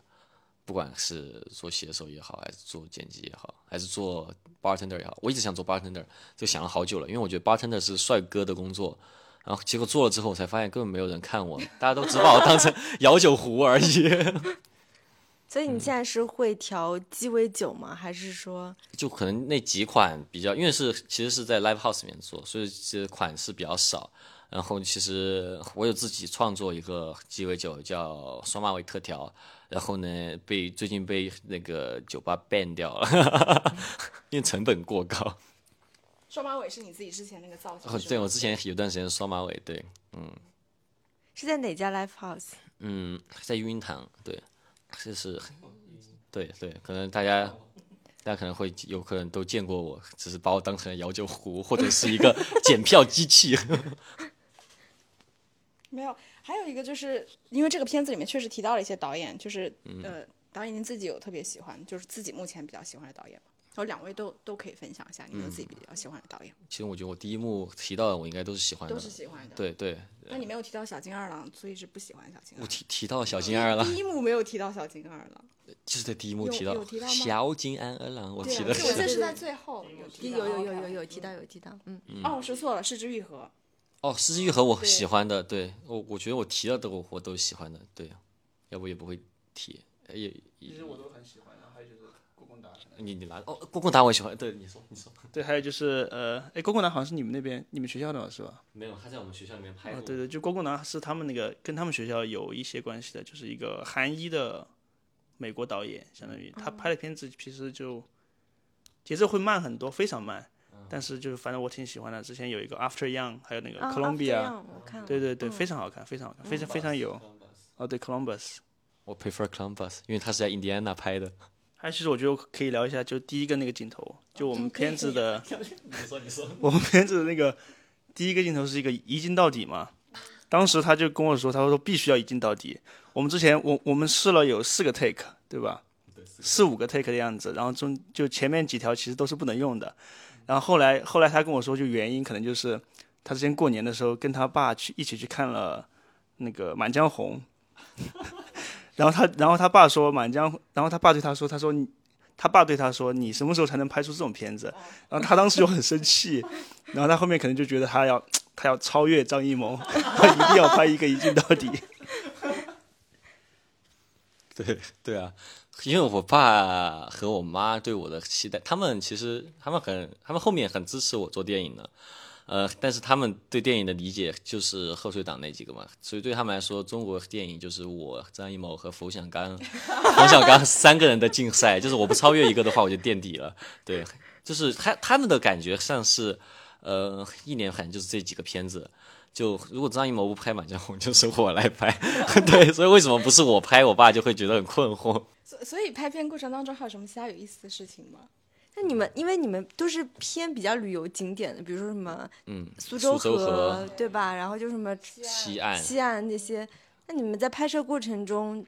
不管是做写手也好，还是做剪辑也好，还是做 bartender 也好，我一直想做 bartender，就想了好久了，因为我觉得 bartender 是帅哥的工作，然后结果做了之后，我才发现根本没有人看我，大家都只把我当成 摇酒壶而已。所以你现在是会调鸡尾酒吗？还是说就可能那几款比较，因为是其实是在 live house 里面做，所以其实款式比较少。然后其实我有自己创作一个鸡尾酒叫双马尾特调，然后呢被最近被那个酒吧 ban 掉了，因为成本过高。双马尾是你自己之前那个造型哦，对我之前有段时间双马尾，对，嗯是在哪家 live house？嗯，在育婴堂，对，就是，对对，可能大家。大家可能会有可能都见过我，只是把我当成了摇酒壶或者是一个 检票机器。没有，还有一个就是因为这个片子里面确实提到了一些导演，就是、呃，导演您自己有特别喜欢，就是自己目前比较喜欢的导演吗？然后两位都都可以分享一下你们自己比较喜欢的导演，其实我觉得我第一幕提到的，我应该都是喜欢的。都是喜欢的。，对对，那你没有提到小金二郎，所以是不喜欢小金二郎。我提提到小金二郎，第一幕没有提到小金二郎，就是在第一幕提到有提到吗小金安二郎，我提的对啊我这是是在最后有提到。有有有有有提到有提到，嗯，哦，我说错了，是之愈合。哦，失之愈合我喜欢的，对我我觉得我提到的我我都喜欢的，对，要不也不会提。呃也其实我都很喜欢，然后还有就是郭贡达。你你拿哦，郭贡达我喜欢，对你说你说对，还有就是呃，哎，郭贡达好像是你们那边你们学校的是吧？没有，他在我们学校里面拍哦，过。对对，就郭贡达是他们那个跟他们学校有一些关系的，就是一个韩裔的美国导演，相当于他拍的片子其实就节奏会慢很多，非常慢，但是就是反正我挺喜欢的。之前有一个 After Young，还有那个啊 Columbia，、After Young，我看，对对对，非常好看，非常好看，非常非常有。哦，对 Columbus，我 prefer Columbus，因为他是在印第安纳拍的。还有其实我觉得可以聊一下，就第一个那个镜头，就我们片子的，你说你说，我们片子的那个第一个镜头是一个一镜到底嘛。当时他就跟我说，他说必须要一镜到底。我们之前我我们试了有四个 take，对吧？四五个 take 的样子，然后中就前面几条其实都是不能用的。然后后来后来他跟我说，就原因可能就是他之前过年的时候跟他爸去一起去看了那个《满江红》，然后他然后他爸说《满江》，然后他爸对他说，他说你。他爸对他说：“你什么时候才能拍出这种片子？”然后他当时就很生气，然后他后面可能就觉得他要他要超越张艺谋，他一定要拍一个一镜到底。对对啊，因为我爸和我妈对我的期待，他们其实他们很，他们后面很支持我做电影的，呃，但是他们对电影的理解就是贺岁档那几个嘛，所以对他们来说，中国电影就是我张艺谋和冯小刚、冯小刚三个人的竞赛，就是我不超越一个的话，我就垫底了。对，就是他他们的感觉像是。呃，一年反正就是这几个片子。就如果张艺谋不拍《满江红》，就是我来拍。对，所以为什么不是我拍，我爸就会觉得很困惑。所所以拍片过程当中还有什么其他有意思的事情吗？那你们，因为你们都是偏比较旅游景点的，比如说什么，嗯，苏州河，对吧？然后就什么西岸、西岸那些。那你们在拍摄过程中，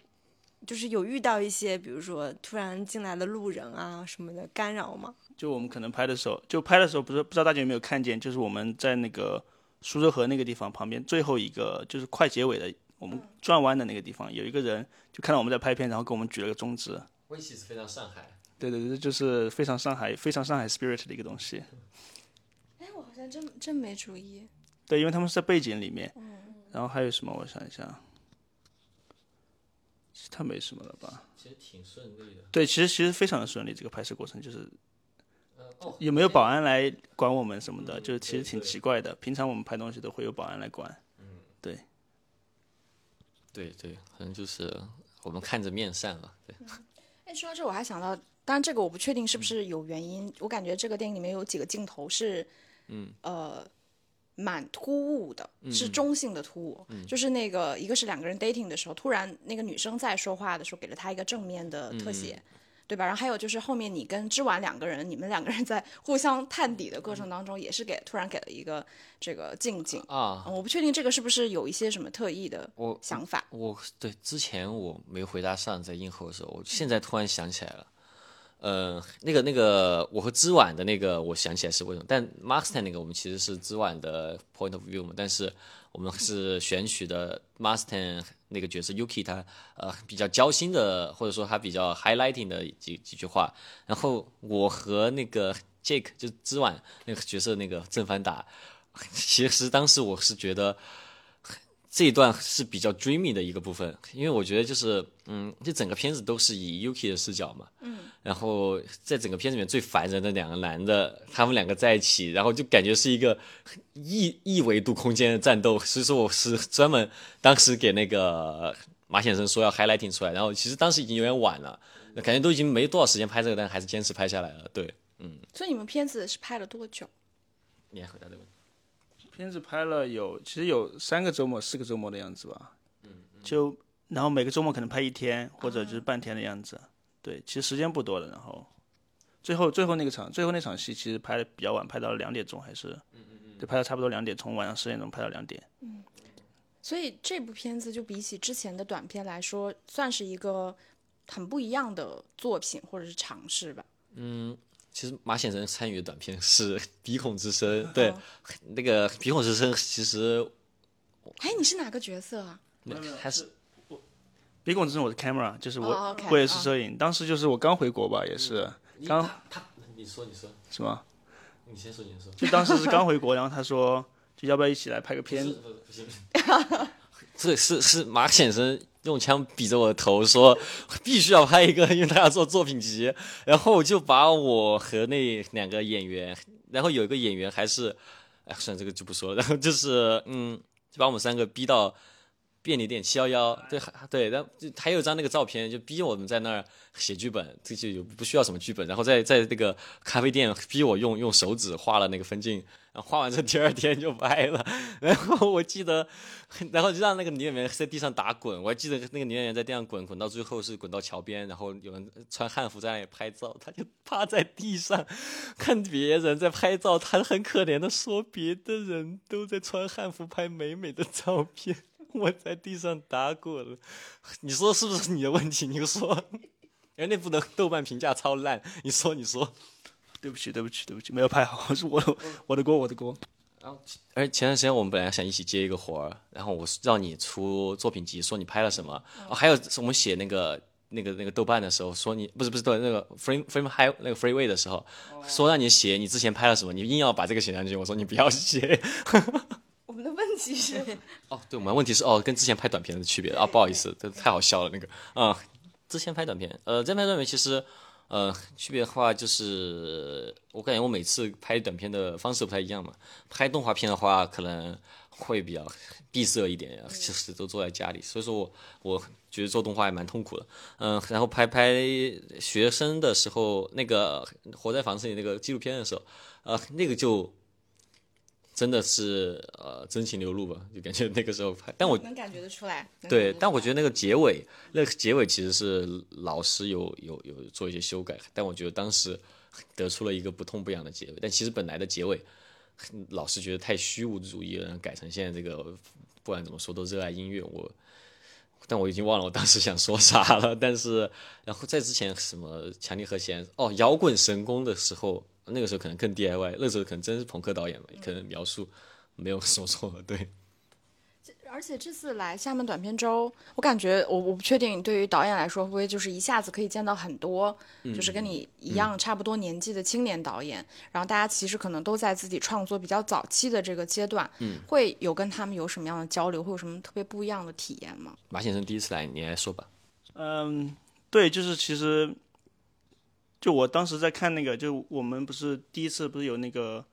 就是有遇到一些，比如说突然进来的路人啊什么的干扰吗？就我们可能拍的时候，就拍的时候，不是不知道大家有没有看见，就是我们在那个。苏州河那个地方旁边最后一个就是快结尾的，我们转弯的那个地方，有一个人就看到我们在拍片，然后给我们举了个中指。威气是非常上海。对对对，就是非常上海、非常上海 spirit 的一个东西。哎，我好像真真没注意。对，因为他们是在背景里面。嗯然后还有什么？我想一下，其他没什么了吧？其实挺顺利的。对，其实其实非常的顺利，这个拍摄过程就是。有没有保安来管我们什么的？就是其实挺奇怪的。平常我们拍东西都会有保安来管。嗯，对，对对，可能就是我们看着面善了。对。哎，说到这，我还想到，当然这个我不确定是不是有原因。我感觉这个电影里面有几个镜头是，嗯，呃，蛮突兀的，是中性的突兀。嗯。就是那个，一个是两个人 dating 的时候，突然那个女生在说话的时候，给了他一个正面的特写。对吧？然后还有就是后面你跟之婉两个人，你们两个人在互相探底的过程当中，也是给突然给了一个这个近景啊。我不确定这个是不是有一些什么特意的想法。我对之前我没回答上，在映后的时候，我现在突然想起来了。呃，那个那个，我和知婉的那个，我想起来是为什么？但 m a s t e n 那个，我们其实是知婉的 point of view 嘛，但是我们是选取的 m a s t e n 那个角色 Yuki，他呃比较交心的，或者说他比较 highlighting 的几几句话。然后我和那个 Jake 就知婉那个角色那个正反打，其实当时我是觉得。这一段是比较 dreamy 的一个部分，因为我觉得就是，嗯，这整个片子都是以 Yuki 的视角嘛，嗯，然后在整个片子里面最烦人的两个男的，他们两个在一起，然后就感觉是一个异异维度空间的战斗，所以说我是专门当时给那个马先生说要 highlighting 出来，然后其实当时已经有点晚了，感觉都已经没多少时间拍这个，但还是坚持拍下来了，对，嗯。所以你们片子是拍了多久？你来回答这个问题。片子拍了有，其实有三个周末、四个周末的样子吧。嗯，就然后每个周末可能拍一天或者就是半天的样子。对，其实时间不多的。然后最后最后那个场，最后那场戏其实拍的比较晚，拍到了两点钟还是？嗯嗯嗯。就拍到差不多两点，从晚上十点钟拍到两点。嗯。所以这部片子就比起之前的短片来说，算是一个很不一样的作品或者是尝试吧。嗯。其实马先生参与的短片是《鼻孔之声》，对，那个《鼻孔之声》其实，哎，你是哪个角色啊？还是我《鼻孔之声》我是 camera，就是我我也是摄影。当时就是我刚回国吧，也是刚他，你说你说是吗？你先说你先说。就当时是刚回国，然后他说，就要不要一起来拍个片？不不行，是是是马先生。用枪比着我的头说：“必须要拍一个，因为他要做作品集。”然后我就把我和那两个演员，然后有一个演员还是，哎，算了，这个就不说了。然 后就是，嗯，就把我们三个逼到。便利店七幺幺，对，对，然后就还有一张那个照片，就逼我们在那儿写剧本，这就不需要什么剧本，然后在在那个咖啡店逼我用用手指画了那个分镜，画完之后第二天就拍了，然后我记得，然后就让那个女演员在地上打滚，我还记得那个女演员在地上滚，滚到最后是滚到桥边，然后有人穿汉服在那里拍照，她就趴在地上看别人在拍照，她很可怜的说，别的人都在穿汉服拍美美的照片。我在地上打滚，你说是不是你的问题？你说，哎，那部的豆瓣评价超烂，你说，你说，对不起，对不起，对不起，没有拍好，是我我的锅，我的锅。然后，而前段时间我们本来想一起接一个活儿，然后我让你出作品集，说你拍了什么。哦，还有我们写那个那个那个豆瓣的时候，说你不是不是对那个 frame frame high 那个 freeway 的时候，说让你写你之前拍了什么，你硬要把这个写上去，我说你不要写。我们的问题是哦，对，我们问题是哦，跟之前拍短片的区别啊，不好意思，这太好笑了那个啊，之前拍短片，呃，在拍短片其实呃区别的话就是，我感觉我每次拍短片的方式不太一样嘛，拍动画片的话可能会比较闭塞一点，就是都坐在家里，所以说我我觉得做动画也蛮痛苦的，嗯，然后拍拍学生的时候，那个活在房子里那个纪录片的时候，呃，那个就。真的是呃真情流露吧，就感觉那个时候拍，但我能感觉得出来。对但我觉得那个结尾，那个结尾其实是老师有有有做一些修改，但我觉得当时得出了一个不痛不痒的结尾。但其实本来的结尾，老师觉得太虚无主义了，改成现在这个，不管怎么说都热爱音乐。我，但我已经忘了我当时想说啥了。但是，然后在之前什么强力和弦哦，摇滚神功的时候，那个时候可能更 DIY，那时候可能真是朋克导演嘛，可能描述没有说错，对。而且这次来厦门短片周，我感觉我我不确定，对于导演来说会不会就是一下子可以见到很多，就是跟你一样差不多年纪的青年导演，然后大家其实可能都在自己创作比较早期的这个阶段，会有跟他们有什么样的交流，会有什么特别不一样的体验吗？马先生第一次来，你来说吧。嗯，对，就是其实，就我当时在看那个，就我们不是第一次不是有那个，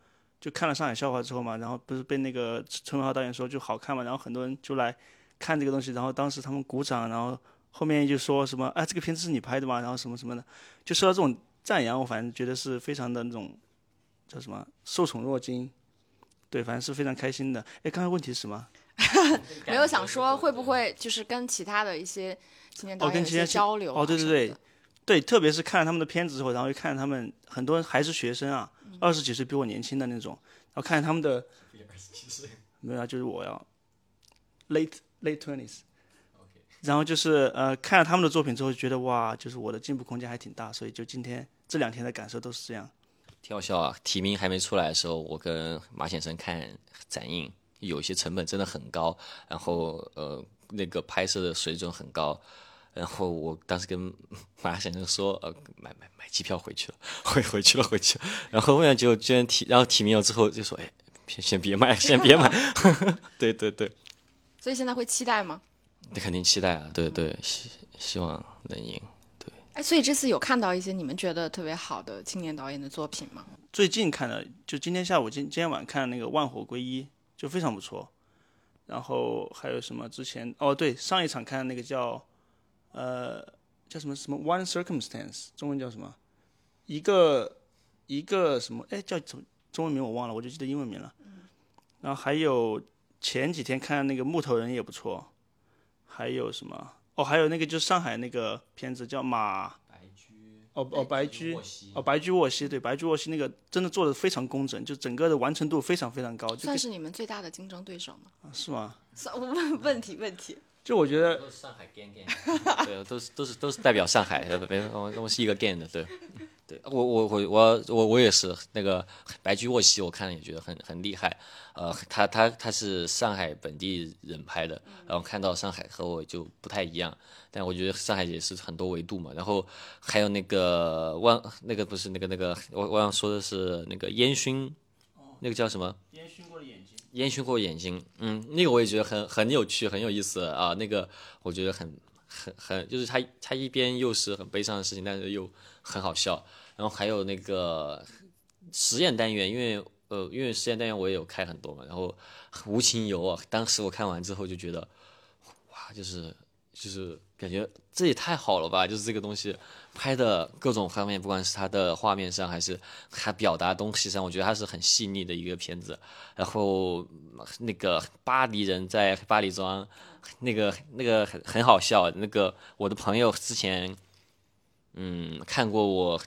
就看了上海笑话之后嘛，然后不是被那个陈文浩导演说就好看嘛，然后很多人就来看这个东西，然后当时他们鼓掌，然后后面就说什么啊这个片子是你拍的吗？然后什么什么的，就受到这种赞扬，我反正觉得是非常的那种叫什么受宠若惊，对，反正是非常开心的。哎，刚才问题是什么？没有想说会不会就是跟其他的一些青年导哦，演有一些交流、啊哦，对对对对，特别是看了他们的片子之后，然后又看他们很多人还是学生啊，二十几岁比我年轻的那种，然后看他们的，没有啊，就是我要 late late twenties，然后就是呃看了他们的作品之后，觉得哇，就是我的进步空间还挺大，所以就今天这两天的感受都是这样。挺好笑啊！提名还没出来的时候，我跟马先生看展映，有些成本真的很高，然后呃那个拍摄的水准很高，然后我当时跟马先生说，呃买买买机票回去了，回回去了回去了，然后后面就居然提，然后提名了之后就说，哎，先先别买，先别买，对对对，所以现在会期待吗？那肯定期待啊，对对，希希望能赢。对哎，所以这次有看到一些你们觉得特别好的青年导演的作品吗？最近看的，就今天下午、今今天晚上看的那个《万火归一》，就非常不错。然后还有什么？之前哦，对，上一场看的那个叫呃叫什么什么 One Circumstance，中文叫什么？一个一个什么？哎，叫什么？中文名我忘了，我就记得英文名了。然后还有前几天看那个木头人也不错。还有什么？哦，还有那个就是上海那个片子叫马。哦哦，白驹哦，白驹沃西，对，白驹沃西那个真的做的非常工整，就整个的完成度非常非常高，就算是你们最大的竞争对手吗？啊是吗？算我问问题问题。就我觉得都是上海 gang gang，对，都是都是都是代表上海，呃别我我是一个 gang 的，对，对我我我我我我也是那个白驹沃西，我看了也觉得很很厉害，呃，他他他是上海本地人拍的，然后看到上海和我就不太一样，但我觉得上海也是很多维度嘛，然后还有那个万那个不是那个那个我我想说的是那个烟熏，那个叫什么？烟熏过的眼睛，烟熏过眼睛，嗯，那个我也觉得很很有趣，很有意思啊。那个我觉得很很很，就是他他一边又是很悲伤的事情，但是又很好笑。然后还有那个实验单元，因为呃，因为实验单元我也有开很多嘛。然后无情游啊，当时我看完之后就觉得，哇，就是就是感觉这也太好了吧！就是这个东西拍的各种方面，不管是它的画面上，还是它表达东西上，我觉得它是很细腻的一个片子。然后那个巴黎人在巴黎庄，那个那个很很好笑。那个我的朋友之前，嗯，看过我，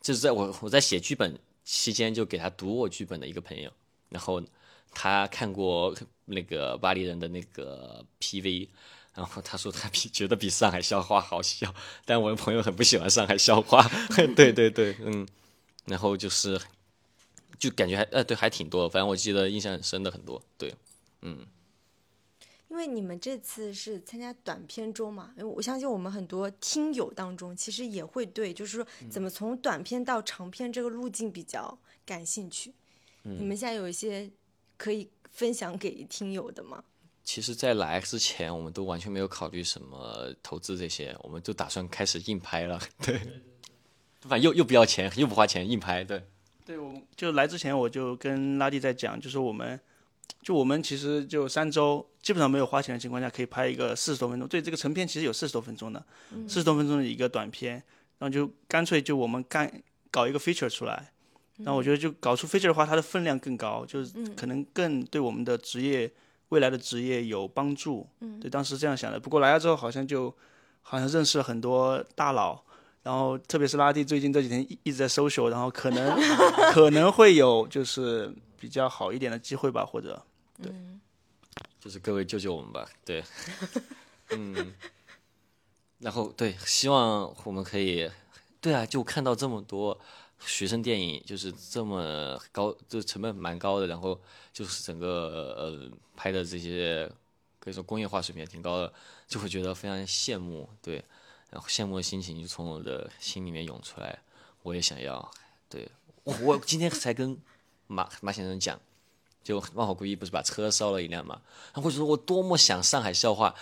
就是在我我在写剧本期间就给他读我剧本的一个朋友，然后他看过那个巴黎人的那个 PV。然后他说他比觉得比上海笑话好笑，但我的朋友很不喜欢上海笑话，对对对，嗯，然后就是就感觉还呃对还挺多，反正我记得印象很深的很多，对，嗯，因为你们这次是参加短片周嘛，因为我相信我们很多听友当中其实也会对，就是说怎么从短片到长片这个路径比较感兴趣。你们现在有一些可以分享给听友的吗？其实，在来之前，我们都完全没有考虑什么投资这些，我们就打算开始硬拍了，对，反正又又不要钱，又不花钱，硬拍，对，对，我就来之前我就跟拉蒂在讲，就是我们，就我们其实就三周，基本上没有花钱的情况下，可以拍一个四十多分钟，对，这个成片其实有四十多分钟的，四十多分钟的一个短片，然后就干脆就我们干搞一个 feature 出来，那我觉得就搞出 feature 的话，它的分量更高，就是可能更对我们的职业未来的职业有帮助。嗯，对，当时这样想的。不过来了之后，好像就好像认识了很多大佬，然后特别是拉蒂最近这几天一一直在 social，然后可能 可能会有就是比较好一点的机会吧，或者。对，就是各位救救我们吧，对，嗯，然后对，希望我们可以，对啊，就看到这么多学生电影，就是这么高，就成本蛮高的，然后就是整个呃拍的这些可以说工业化水平挺高的，就会觉得非常羡慕，对，然后羡慕的心情就从我的心里面涌出来，我也想要，对我我今天才跟马马先生讲。就万好归一不是把车烧了一辆嘛？然后我就说我多么想上海笑话，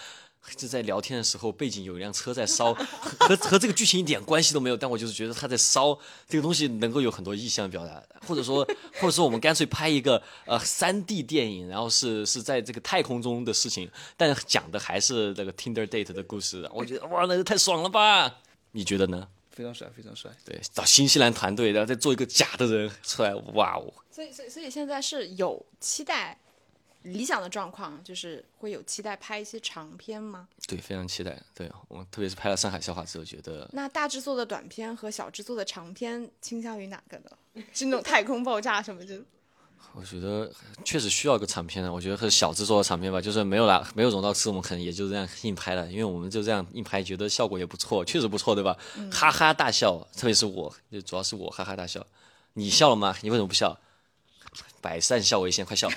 就在聊天的时候背景有一辆车在烧，和和这个剧情一点关系都没有，但我就是觉得他在烧这个东西能够有很多意象表达，或者说或者说我们干脆拍一个呃三 D 电影，然后是是在这个太空中的事情，但讲的还是这个 Tinder date 的故事，我觉得哇那个太爽了吧？你觉得呢？非常帅，非常帅。对，找新西兰团队，然后再做一个假的人出来，哇哦！所以，所以，所以现在是有期待，理想的状况就是会有期待拍一些长片吗？对，非常期待。对我特别是拍了《上海笑话》之后，觉得那大制作的短片和小制作的长片倾向于哪个呢？是那种太空爆炸什么的？我觉得确实需要一个长片的，我觉得是小制作的长片吧，就是没有拿没有融到资，我们可能也就这样硬拍了，因为我们就这样硬拍，觉得效果也不错，确实不错，对吧？哈哈大笑，特别是我，就主要是我哈哈大笑。你笑了吗？你为什么不笑？百善孝为先，快笑！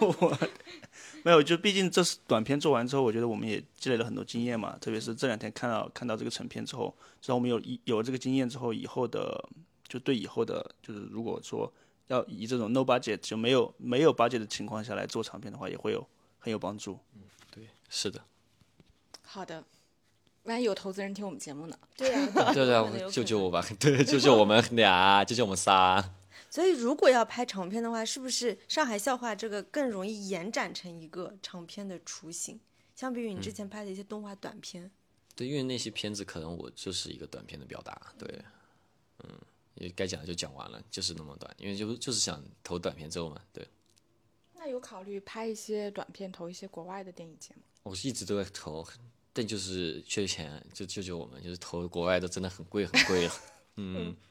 我 没有，就毕竟这是短片做完之后，我觉得我们也积累了很多经验嘛，特别是这两天看到看到这个成片之后，知道我们有有了这个经验之后，以后的就对以后的，就是如果说。要以这种 no budget 就没有没有 budget 的情况下来做长片的话，也会有很有帮助。嗯，对，是的。好的，万一有投资人听我们节目呢？对呀，对 对，救救我吧！对，救救我们俩，救救我们仨。所以，如果要拍长片的话，是不是上海笑话这个更容易延展成一个长片的雏形？相比于你之前拍的一些动画短片。对，因为那些片子可能我就是一个短片的表达。对，嗯。也该讲的就讲完了，就是那么短，因为就就是想投短片周嘛，对。那有考虑拍一些短片，投一些国外的电影节吗？我是一直都在投，但就是缺钱，就救救我们，就是投国外的真的很贵很贵了，嗯。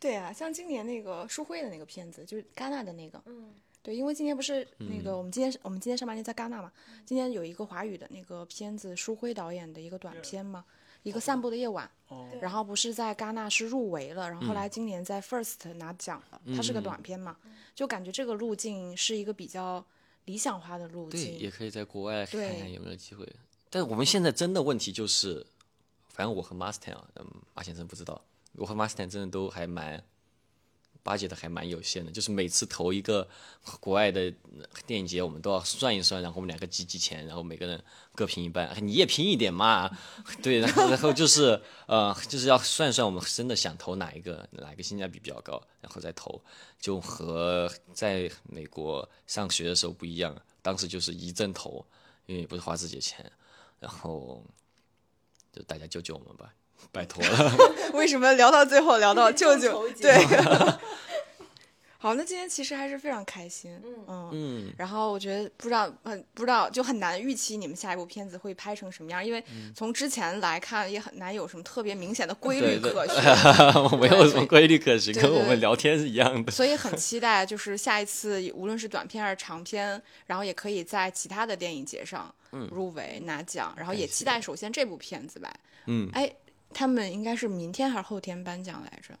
对啊，像今年那个舒辉的那个片子，就是戛纳的那个，嗯，对，因为今天不是那个我们今天我们今天上半年在戛纳嘛，今天有一个华语的那个片子，舒辉导演的一个短片嘛。一个散步的夜晚，哦然后不是在戛纳是入围了，然后后来今年在 First 拿奖了。它是个短片嘛，就感觉这个路径是一个比较理想化的路径。对，也可以在国外看看有没有机会。但我们现在真的问题就是，反正我和 Master 啊，嗯，马先生不知道，我和马斯坦真的都还蛮。巴结的还蛮有限的，就是每次投一个国外的电影节，我们都要算一算，然后我们两个集集钱，然后每个人各评一半，你也评一点嘛，对，然后然后就是呃，就是要算算我们真的想投哪一个，哪个性价比比较高，然后再投，就和在美国上学的时候不一样，当时就是一阵投，因为不是花自己的钱，然后就大家救救我们吧。拜托了。为什么聊到最后聊到舅舅？对。好，那今天其实还是非常开心。嗯嗯。然后我觉得不知道，嗯，不知道就很难预期你们下一部片子会拍成什么样，因为从之前来看也很难有什么特别明显的规律可循。没有什么规律可循，跟我们聊天是一样的。所以很期待，就是下一次无论是短片还是长片，然后也可以在其他的电影节上入围拿奖。然后也期待首先这部片子吧。嗯。哎。他们应该是明天还是后天颁奖来着？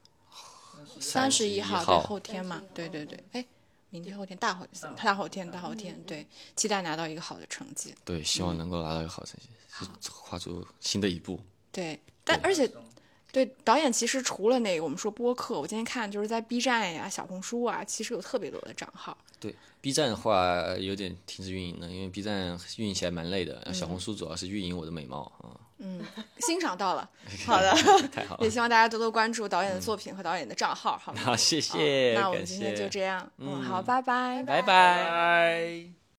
三十一号对后天嘛？对对对，哎，明天后天大后大后天大后天，对，期待拿到一个好的成绩。对，希望能够拿到一个好成绩，跨出新的一步。对，但而且，对导演其实除了那个我们说播客，我今天看就是在 B 站呀、小红书啊，其实有特别多的账号。对 B 站的话有点停止运营了，因为 B 站运营起来蛮累的。小红书主要是运营我的美貌啊。嗯，欣赏到了，好的，太好，也希望大家多多关注导演的作品和导演的账号，好吗？好，谢谢，那我们今天就这样，嗯，好，拜拜，拜拜。